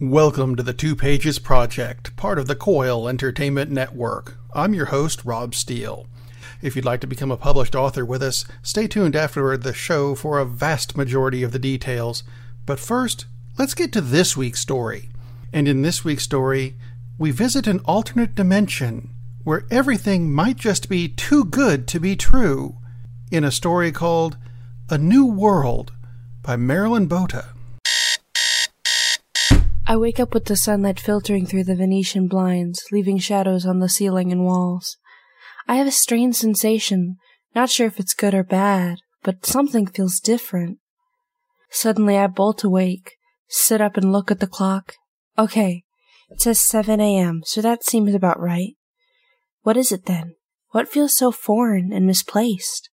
Welcome to the Two Pages Project, part of the Coil Entertainment Network. I'm your host, Rob Steele. If you'd like to become a published author with us, stay tuned after the show for a vast majority of the details. But first, let's get to this week's story. And in this week's story, we visit an alternate dimension where everything might just be too good to be true in a story called A New World by Marilyn Botta. I wake up with the sunlight filtering through the Venetian blinds, leaving shadows on the ceiling and walls. I have a strange sensation, not sure if it's good or bad, but something feels different. Suddenly I bolt awake, sit up and look at the clock. Okay, it says 7 a.m., so that seems about right. What is it then? What feels so foreign and misplaced?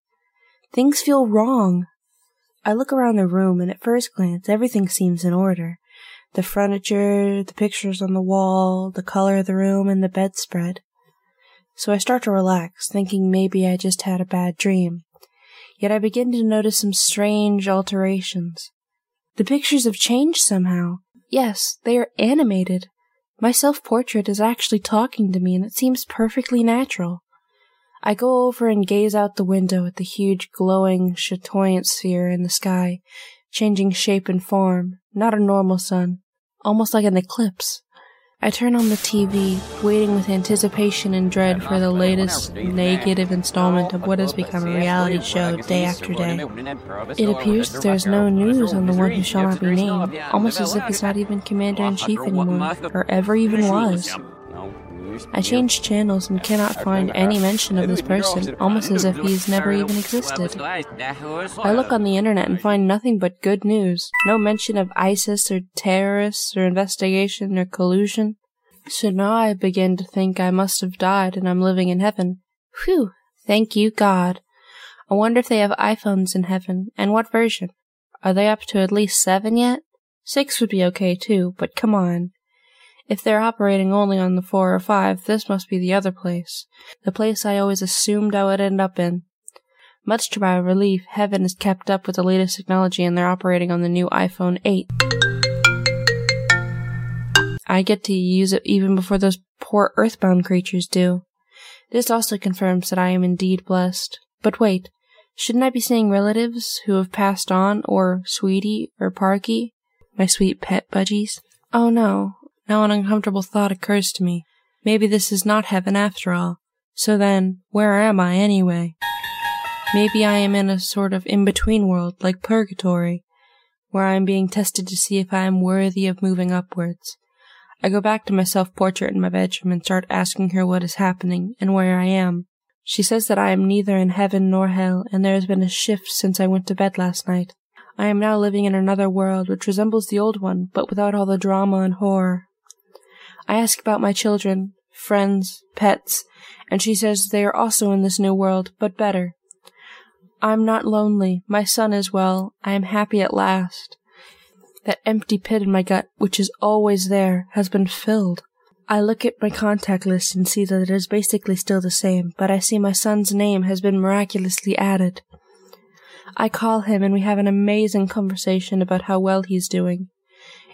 Things feel wrong. I look around the room and at first glance everything seems in order the furniture, the pictures on the wall, the color of the room, and the bedspread. So I start to relax, thinking maybe I just had a bad dream. Yet I begin to notice some strange alterations. The pictures have changed somehow. Yes, they are animated. My self portrait is actually talking to me, and it seems perfectly natural. I go over and gaze out the window at the huge glowing chatoyant sphere in the sky, changing shape and form, not a normal sun almost like an eclipse. I turn on the TV, waiting with anticipation and dread for the latest negative installment of what has become a reality show day after day. It appears that there is no news on the one who shall not be named, almost as if he's not even Commander in Chief anymore, or ever even was. I change channels and cannot find any mention of this person, almost as if he's never even existed. I look on the internet and find nothing but good news. No mention of ISIS or terrorists or investigation or collusion. So now I begin to think I must have died and I'm living in heaven. Whew! Thank you, God. I wonder if they have iPhones in heaven, and what version? Are they up to at least seven yet? Six would be okay too, but come on. If they're operating only on the four or five, this must be the other place. The place I always assumed I would end up in. Much to my relief, Heaven is kept up with the latest technology and they're operating on the new iPhone 8. I get to use it even before those poor earthbound creatures do. This also confirms that I am indeed blessed. But wait, shouldn't I be seeing relatives who have passed on, or Sweetie, or Parky, my sweet pet budgies? Oh no, now an uncomfortable thought occurs to me. Maybe this is not heaven after all. So then, where am I anyway? Maybe I am in a sort of in-between world, like purgatory, where I am being tested to see if I am worthy of moving upwards. I go back to my self-portrait in my bedroom and start asking her what is happening and where I am. She says that I am neither in heaven nor hell, and there has been a shift since I went to bed last night. I am now living in another world which resembles the old one, but without all the drama and horror. I ask about my children, friends, pets, and she says they are also in this new world, but better. I'm not lonely. My son is well. I am happy at last. That empty pit in my gut, which is always there, has been filled. I look at my contact list and see that it is basically still the same, but I see my son's name has been miraculously added. I call him and we have an amazing conversation about how well he's doing,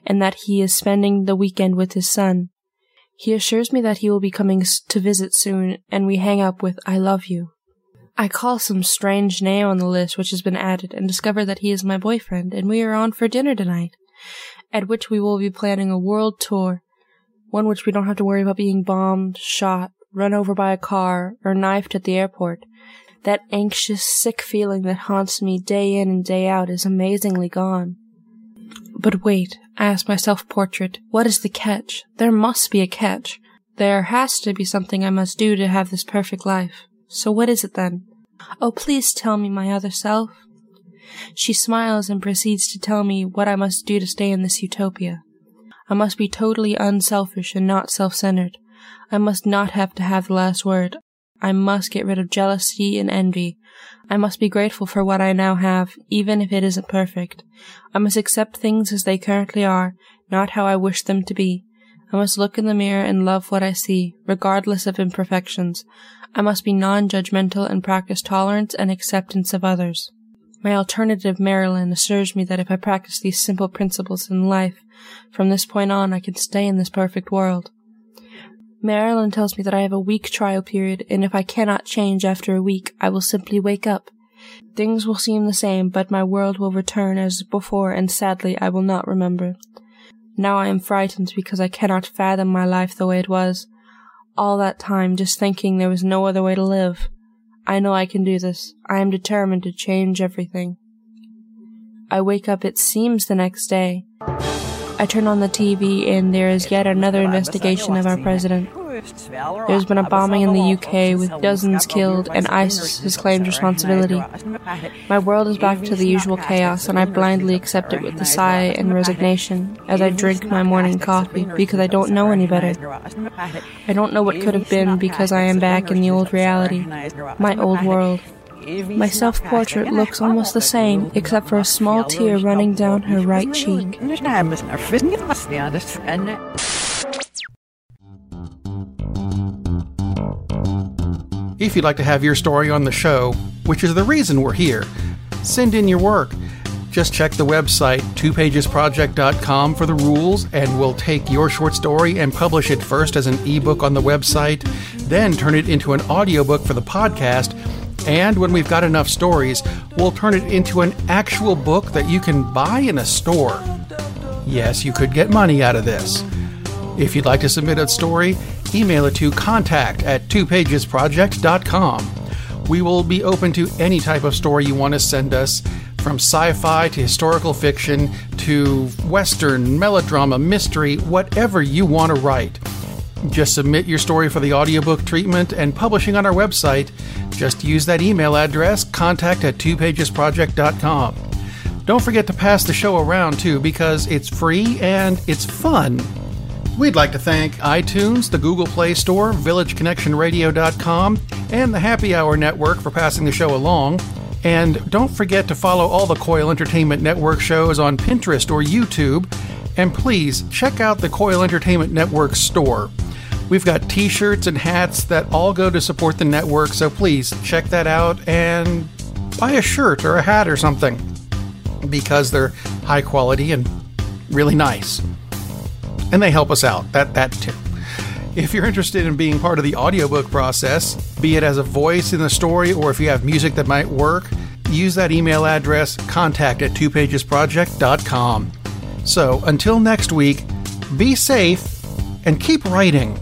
and that he is spending the weekend with his son. He assures me that he will be coming to visit soon, and we hang up with I love you. I call some strange name on the list which has been added and discover that he is my boyfriend, and we are on for dinner tonight, at which we will be planning a world tour, one which we don't have to worry about being bombed, shot, run over by a car, or knifed at the airport. That anxious, sick feeling that haunts me day in and day out is amazingly gone. But wait, I ask my self portrait, what is the catch? There must be a catch. There has to be something I must do to have this perfect life. So what is it then? Oh, please tell me, my other self. She smiles and proceeds to tell me what I must do to stay in this utopia. I must be totally unselfish and not self centered. I must not have to have the last word. I must get rid of jealousy and envy. I must be grateful for what I now have, even if it isn't perfect. I must accept things as they currently are, not how I wish them to be. I must look in the mirror and love what I see, regardless of imperfections. I must be non-judgmental and practice tolerance and acceptance of others. My alternative Marilyn assures me that if I practice these simple principles in life, from this point on I can stay in this perfect world. Marilyn tells me that I have a week trial period, and if I cannot change after a week, I will simply wake up. Things will seem the same, but my world will return as before, and sadly I will not remember. Now I am frightened because I cannot fathom my life the way it was. All that time just thinking there was no other way to live. I know I can do this. I am determined to change everything. I wake up, it seems, the next day. I turn on the TV and there is yet another investigation of our president. There's been a bombing in the UK with dozens killed, and ISIS has claimed responsibility. My world is back to the usual chaos, and I blindly accept it with a sigh and resignation as I drink my morning coffee because I don't know any better. I don't know what could have been because I am back in the old reality, my old world. My self portrait looks almost the same, except for a small tear running down her right cheek. If you'd like to have your story on the show, which is the reason we're here, send in your work. Just check the website, twopagesproject.com, for the rules, and we'll take your short story and publish it first as an ebook on the website, then turn it into an audiobook for the podcast, and when we've got enough stories, we'll turn it into an actual book that you can buy in a store. Yes, you could get money out of this. If you'd like to submit a story, email it to contact at twopagesproject.com. We will be open to any type of story you want to send us, from sci fi to historical fiction to western, melodrama, mystery, whatever you want to write. Just submit your story for the audiobook treatment and publishing on our website. Just use that email address, contact at twopagesproject.com. Don't forget to pass the show around too because it's free and it's fun. We'd like to thank iTunes, the Google Play Store, VillageConnectionRadio.com, and the Happy Hour Network for passing the show along. And don't forget to follow all the Coil Entertainment Network shows on Pinterest or YouTube. And please check out the Coil Entertainment Network store. We've got t shirts and hats that all go to support the network, so please check that out and buy a shirt or a hat or something because they're high quality and really nice and they help us out. That that too. If you're interested in being part of the audiobook process, be it as a voice in the story or if you have music that might work, use that email address contact at twopagesproject.com. So until next week, be safe and keep writing.